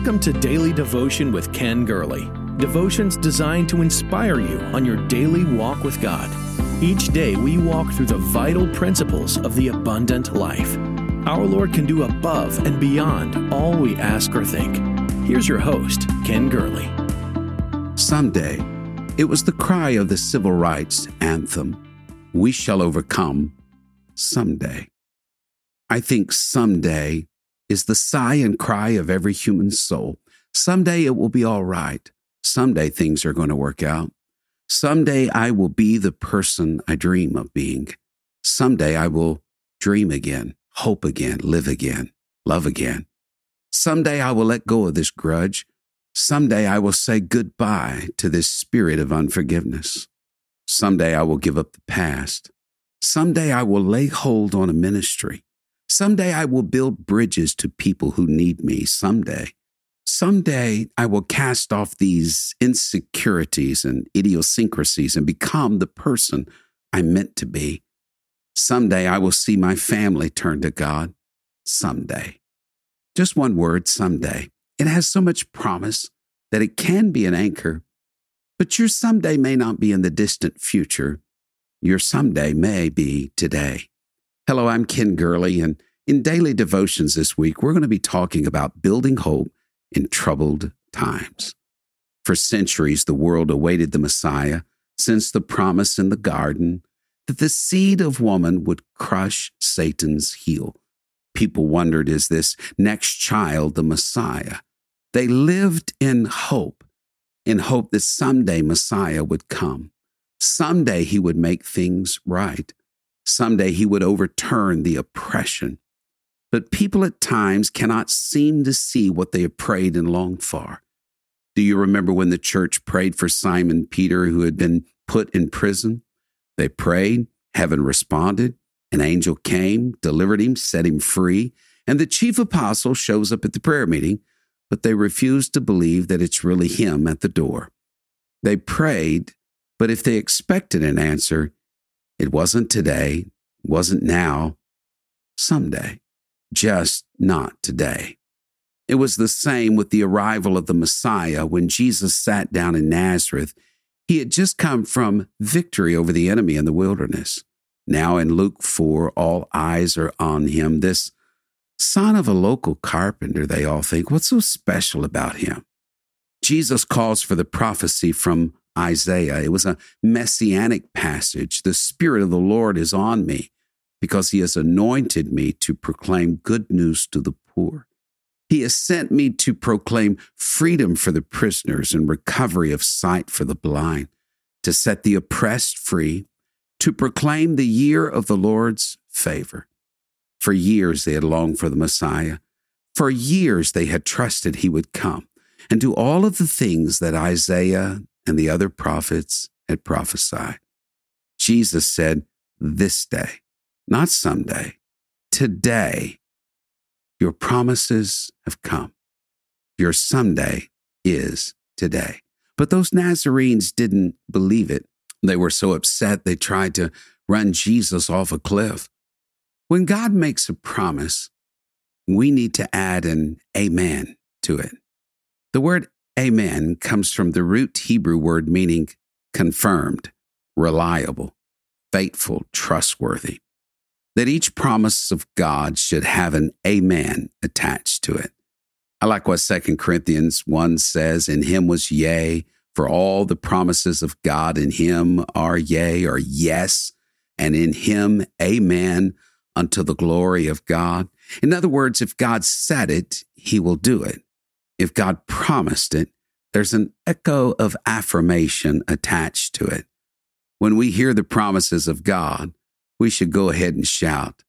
Welcome to Daily Devotion with Ken Gurley. Devotions designed to inspire you on your daily walk with God. Each day we walk through the vital principles of the abundant life. Our Lord can do above and beyond all we ask or think. Here's your host, Ken Gurley. Someday, it was the cry of the civil rights anthem We shall overcome someday. I think someday is the sigh and cry of every human soul. Someday it will be all right. Someday things are going to work out. Someday I will be the person I dream of being. Someday I will dream again, hope again, live again, love again. Someday I will let go of this grudge. Someday I will say goodbye to this spirit of unforgiveness. Someday I will give up the past. Someday I will lay hold on a ministry. Someday I will build bridges to people who need me. Someday. Someday I will cast off these insecurities and idiosyncrasies and become the person I'm meant to be. Someday I will see my family turn to God. Someday. Just one word, someday. It has so much promise that it can be an anchor, but your someday may not be in the distant future. Your someday may be today. Hello, I'm Ken Gurley, and in daily devotions this week, we're going to be talking about building hope in troubled times. For centuries, the world awaited the Messiah since the promise in the garden that the seed of woman would crush Satan's heel. People wondered, is this next child the Messiah? They lived in hope, in hope that someday Messiah would come. Someday he would make things right. Someday he would overturn the oppression. But people at times cannot seem to see what they have prayed and longed for. Do you remember when the church prayed for Simon Peter, who had been put in prison? They prayed, heaven responded, an angel came, delivered him, set him free, and the chief apostle shows up at the prayer meeting, but they refuse to believe that it's really him at the door. They prayed, but if they expected an answer, it wasn't today, wasn't now, someday, just not today. It was the same with the arrival of the Messiah when Jesus sat down in Nazareth. He had just come from victory over the enemy in the wilderness. Now in Luke 4, all eyes are on him. This son of a local carpenter, they all think. What's so special about him? Jesus calls for the prophecy from Isaiah. It was a messianic passage. The Spirit of the Lord is on me because he has anointed me to proclaim good news to the poor. He has sent me to proclaim freedom for the prisoners and recovery of sight for the blind, to set the oppressed free, to proclaim the year of the Lord's favor. For years they had longed for the Messiah. For years they had trusted he would come and do all of the things that Isaiah and the other prophets had prophesied. Jesus said, This day, not someday, today, your promises have come. Your someday is today. But those Nazarenes didn't believe it. They were so upset they tried to run Jesus off a cliff. When God makes a promise, we need to add an amen to it. The word amen comes from the root Hebrew word meaning confirmed, reliable, faithful, trustworthy. That each promise of God should have an amen attached to it. I like what 2 Corinthians 1 says, In him was yea, for all the promises of God in him are yea or yes, and in him amen unto the glory of God. In other words, if God said it, he will do it. If God promised it, there's an echo of affirmation attached to it. When we hear the promises of God, we should go ahead and shout,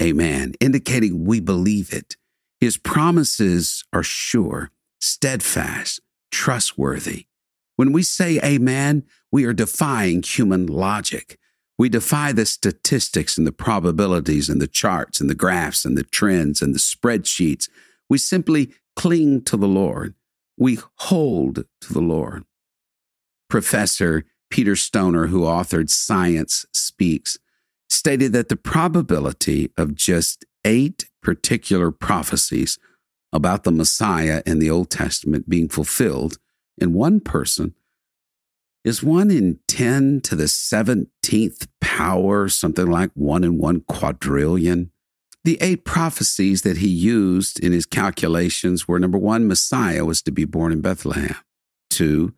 Amen, indicating we believe it. His promises are sure, steadfast, trustworthy. When we say Amen, we are defying human logic. We defy the statistics and the probabilities and the charts and the graphs and the trends and the spreadsheets. We simply cling to the Lord. We hold to the Lord. Professor Peter Stoner, who authored Science Speaks, stated that the probability of just eight particular prophecies about the Messiah in the Old Testament being fulfilled in one person is one in 10 to the 17th power, something like one in one quadrillion. The eight prophecies that he used in his calculations were number one, Messiah was to be born in Bethlehem. Two,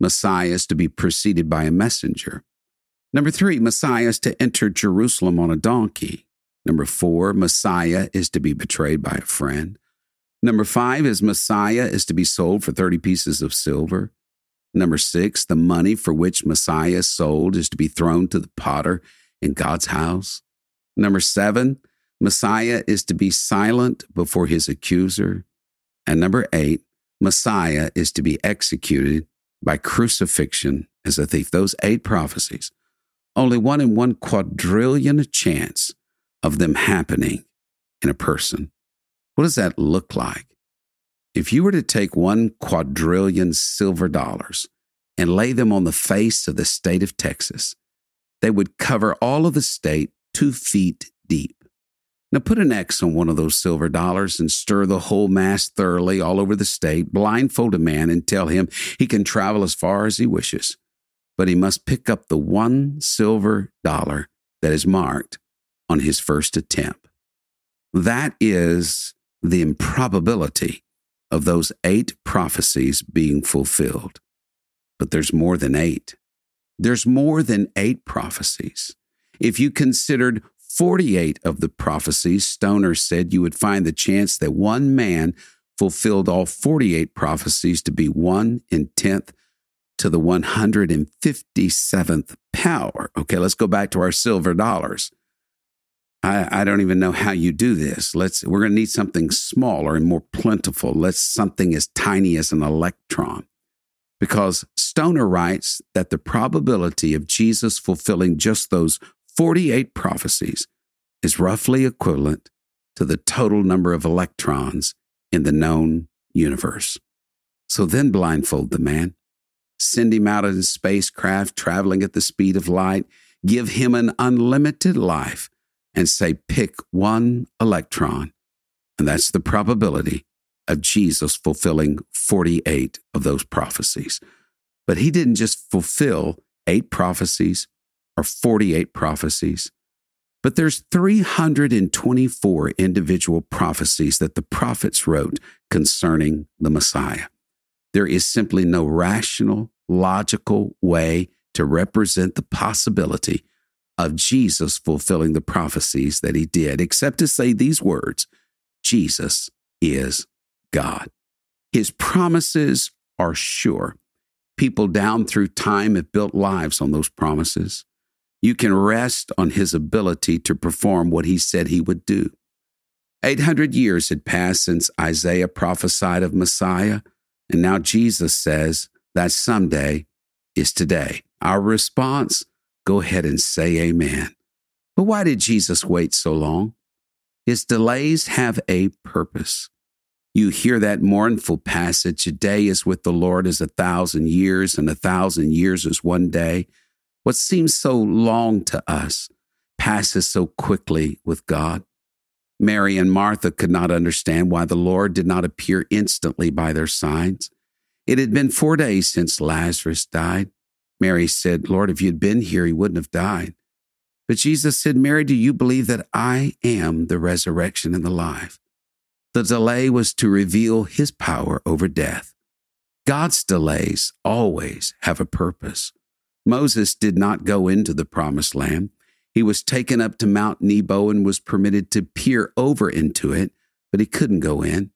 Messiah is to be preceded by a messenger. Number three, Messiah is to enter Jerusalem on a donkey. Number four, Messiah is to be betrayed by a friend. Number five is Messiah is to be sold for 30 pieces of silver. Number six, the money for which Messiah is sold is to be thrown to the potter in God's house. Number seven, Messiah is to be silent before his accuser. And number eight, Messiah is to be executed by crucifixion as a thief. Those eight prophecies, only one in one quadrillion chance of them happening in a person. What does that look like? If you were to take one quadrillion silver dollars and lay them on the face of the state of Texas, they would cover all of the state two feet deep. Now put an X on one of those silver dollars and stir the whole mass thoroughly all over the state, blindfold a man and tell him he can travel as far as he wishes, but he must pick up the one silver dollar that is marked on his first attempt. That is the improbability of those eight prophecies being fulfilled. But there's more than eight. There's more than eight prophecies. If you considered 48 of the prophecies, Stoner said you would find the chance that one man fulfilled all 48 prophecies to be one in 10th to the 157th power. Okay, let's go back to our silver dollars. I, I don't even know how you do this. Let's we're gonna need something smaller and more plentiful. Let's something as tiny as an electron. Because Stoner writes that the probability of Jesus fulfilling just those 48 prophecies is roughly equivalent to the total number of electrons in the known universe. So then blindfold the man, send him out in a spacecraft traveling at the speed of light, give him an unlimited life and say, pick one electron. And that's the probability of Jesus fulfilling 48 of those prophecies. But he didn't just fulfill eight prophecies or 48 prophecies, but there's 324 individual prophecies that the prophets wrote concerning the Messiah. There is simply no rational, logical way to represent the possibility of Jesus fulfilling the prophecies that he did, except to say these words Jesus is God. His promises are sure. People down through time have built lives on those promises. You can rest on his ability to perform what he said he would do. 800 years had passed since Isaiah prophesied of Messiah, and now Jesus says that someday is today. Our response go ahead and say amen. But why did Jesus wait so long? His delays have a purpose. You hear that mournful passage, a day is with the Lord as a thousand years, and a thousand years is one day. What seems so long to us passes so quickly with God. Mary and Martha could not understand why the Lord did not appear instantly by their sides. It had been four days since Lazarus died. Mary said, Lord, if you'd been here, he wouldn't have died. But Jesus said, Mary, do you believe that I am the resurrection and the life? The delay was to reveal his power over death. God's delays always have a purpose. Moses did not go into the promised land. He was taken up to Mount Nebo and was permitted to peer over into it, but he couldn't go in.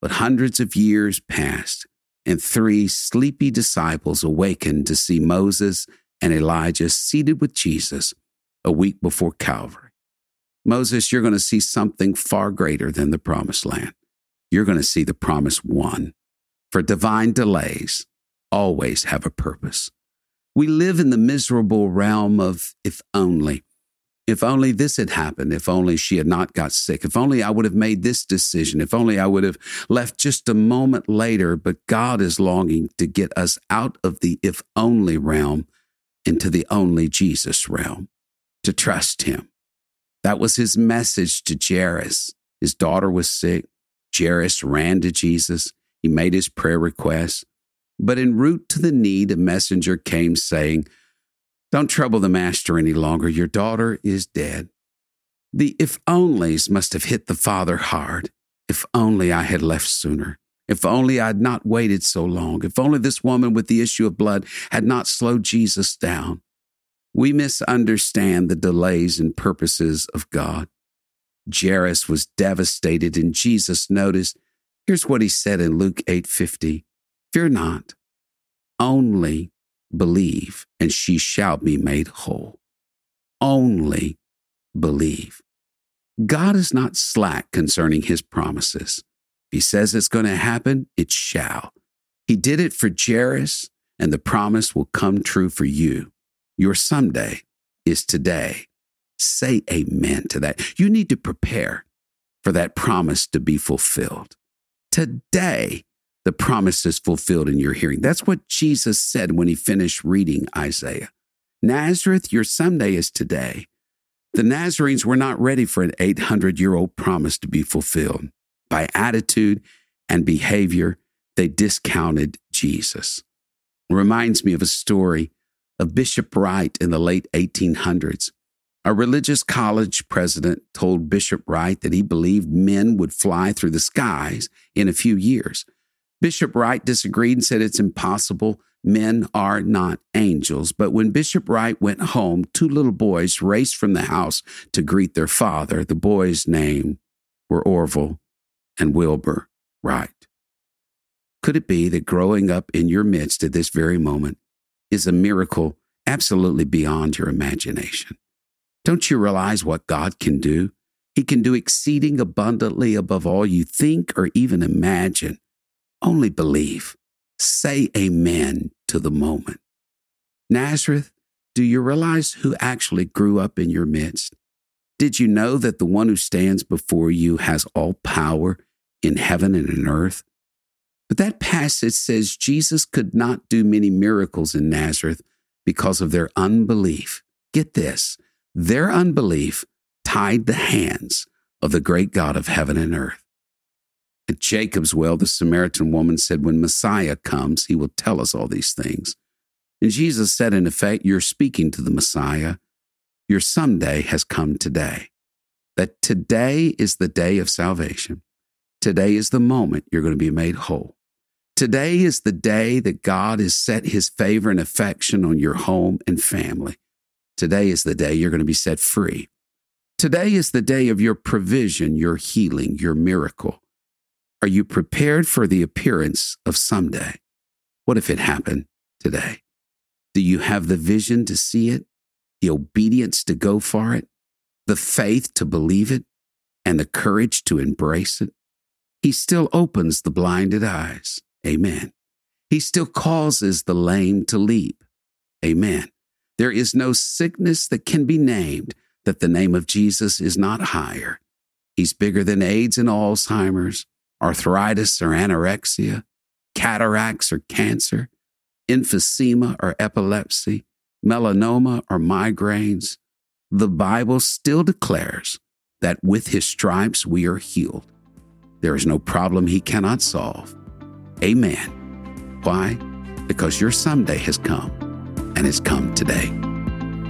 But hundreds of years passed, and three sleepy disciples awakened to see Moses and Elijah seated with Jesus a week before Calvary. Moses, you're going to see something far greater than the promised land. You're going to see the promise won. For divine delays always have a purpose. We live in the miserable realm of if only. If only this had happened, if only she had not got sick, if only I would have made this decision, if only I would have left just a moment later. But God is longing to get us out of the if only realm into the only Jesus realm, to trust Him. That was his message to Jairus. His daughter was sick. Jairus ran to Jesus. He made his prayer request. But en route to the need, a messenger came saying, Don't trouble the master any longer. Your daughter is dead. The if onlys must have hit the father hard. If only I had left sooner. If only I had not waited so long. If only this woman with the issue of blood had not slowed Jesus down. We misunderstand the delays and purposes of God. Jairus was devastated, and Jesus noticed. Here's what he said in Luke 8:50. Fear not, only believe, and she shall be made whole. Only believe. God is not slack concerning his promises. If he says it's going to happen, it shall. He did it for Jairus, and the promise will come true for you. Your someday is today. Say amen to that. You need to prepare for that promise to be fulfilled. Today, the promise is fulfilled in your hearing. That's what Jesus said when he finished reading Isaiah. Nazareth, your someday is today. The Nazarenes were not ready for an 800 year old promise to be fulfilled. By attitude and behavior, they discounted Jesus. It reminds me of a story of Bishop Wright in the late 1800s. A religious college president told Bishop Wright that he believed men would fly through the skies in a few years. Bishop Wright disagreed and said it's impossible. Men are not angels. But when Bishop Wright went home, two little boys raced from the house to greet their father. The boys' names were Orville and Wilbur Wright. Could it be that growing up in your midst at this very moment is a miracle absolutely beyond your imagination? Don't you realize what God can do? He can do exceeding abundantly above all you think or even imagine. Only believe. Say amen to the moment. Nazareth, do you realize who actually grew up in your midst? Did you know that the one who stands before you has all power in heaven and in earth? But that passage says Jesus could not do many miracles in Nazareth because of their unbelief. Get this their unbelief tied the hands of the great God of heaven and earth. At Jacob's well, the Samaritan woman said, When Messiah comes, he will tell us all these things. And Jesus said, in effect, You're speaking to the Messiah. Your someday has come today. That today is the day of salvation. Today is the moment you're going to be made whole. Today is the day that God has set his favor and affection on your home and family. Today is the day you're going to be set free. Today is the day of your provision, your healing, your miracle. Are you prepared for the appearance of someday? What if it happened today? Do you have the vision to see it, the obedience to go for it, the faith to believe it, and the courage to embrace it? He still opens the blinded eyes. Amen. He still causes the lame to leap. Amen. There is no sickness that can be named that the name of Jesus is not higher. He's bigger than AIDS and Alzheimer's arthritis or anorexia, cataracts or cancer, emphysema or epilepsy, melanoma or migraines, the Bible still declares that with his stripes we are healed. There is no problem he cannot solve. Amen. Why? Because your someday has come and has come today.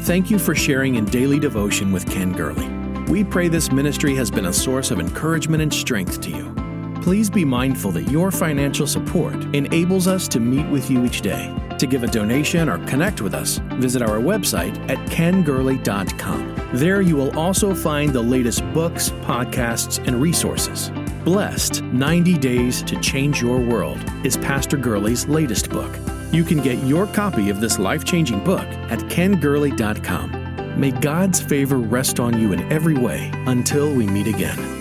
Thank you for sharing in daily devotion with Ken Gurley. We pray this ministry has been a source of encouragement and strength to you. Please be mindful that your financial support enables us to meet with you each day. To give a donation or connect with us, visit our website at kengurley.com. There you will also find the latest books, podcasts, and resources. Blessed 90 Days to Change Your World is Pastor Gurley's latest book. You can get your copy of this life changing book at kengurley.com. May God's favor rest on you in every way until we meet again.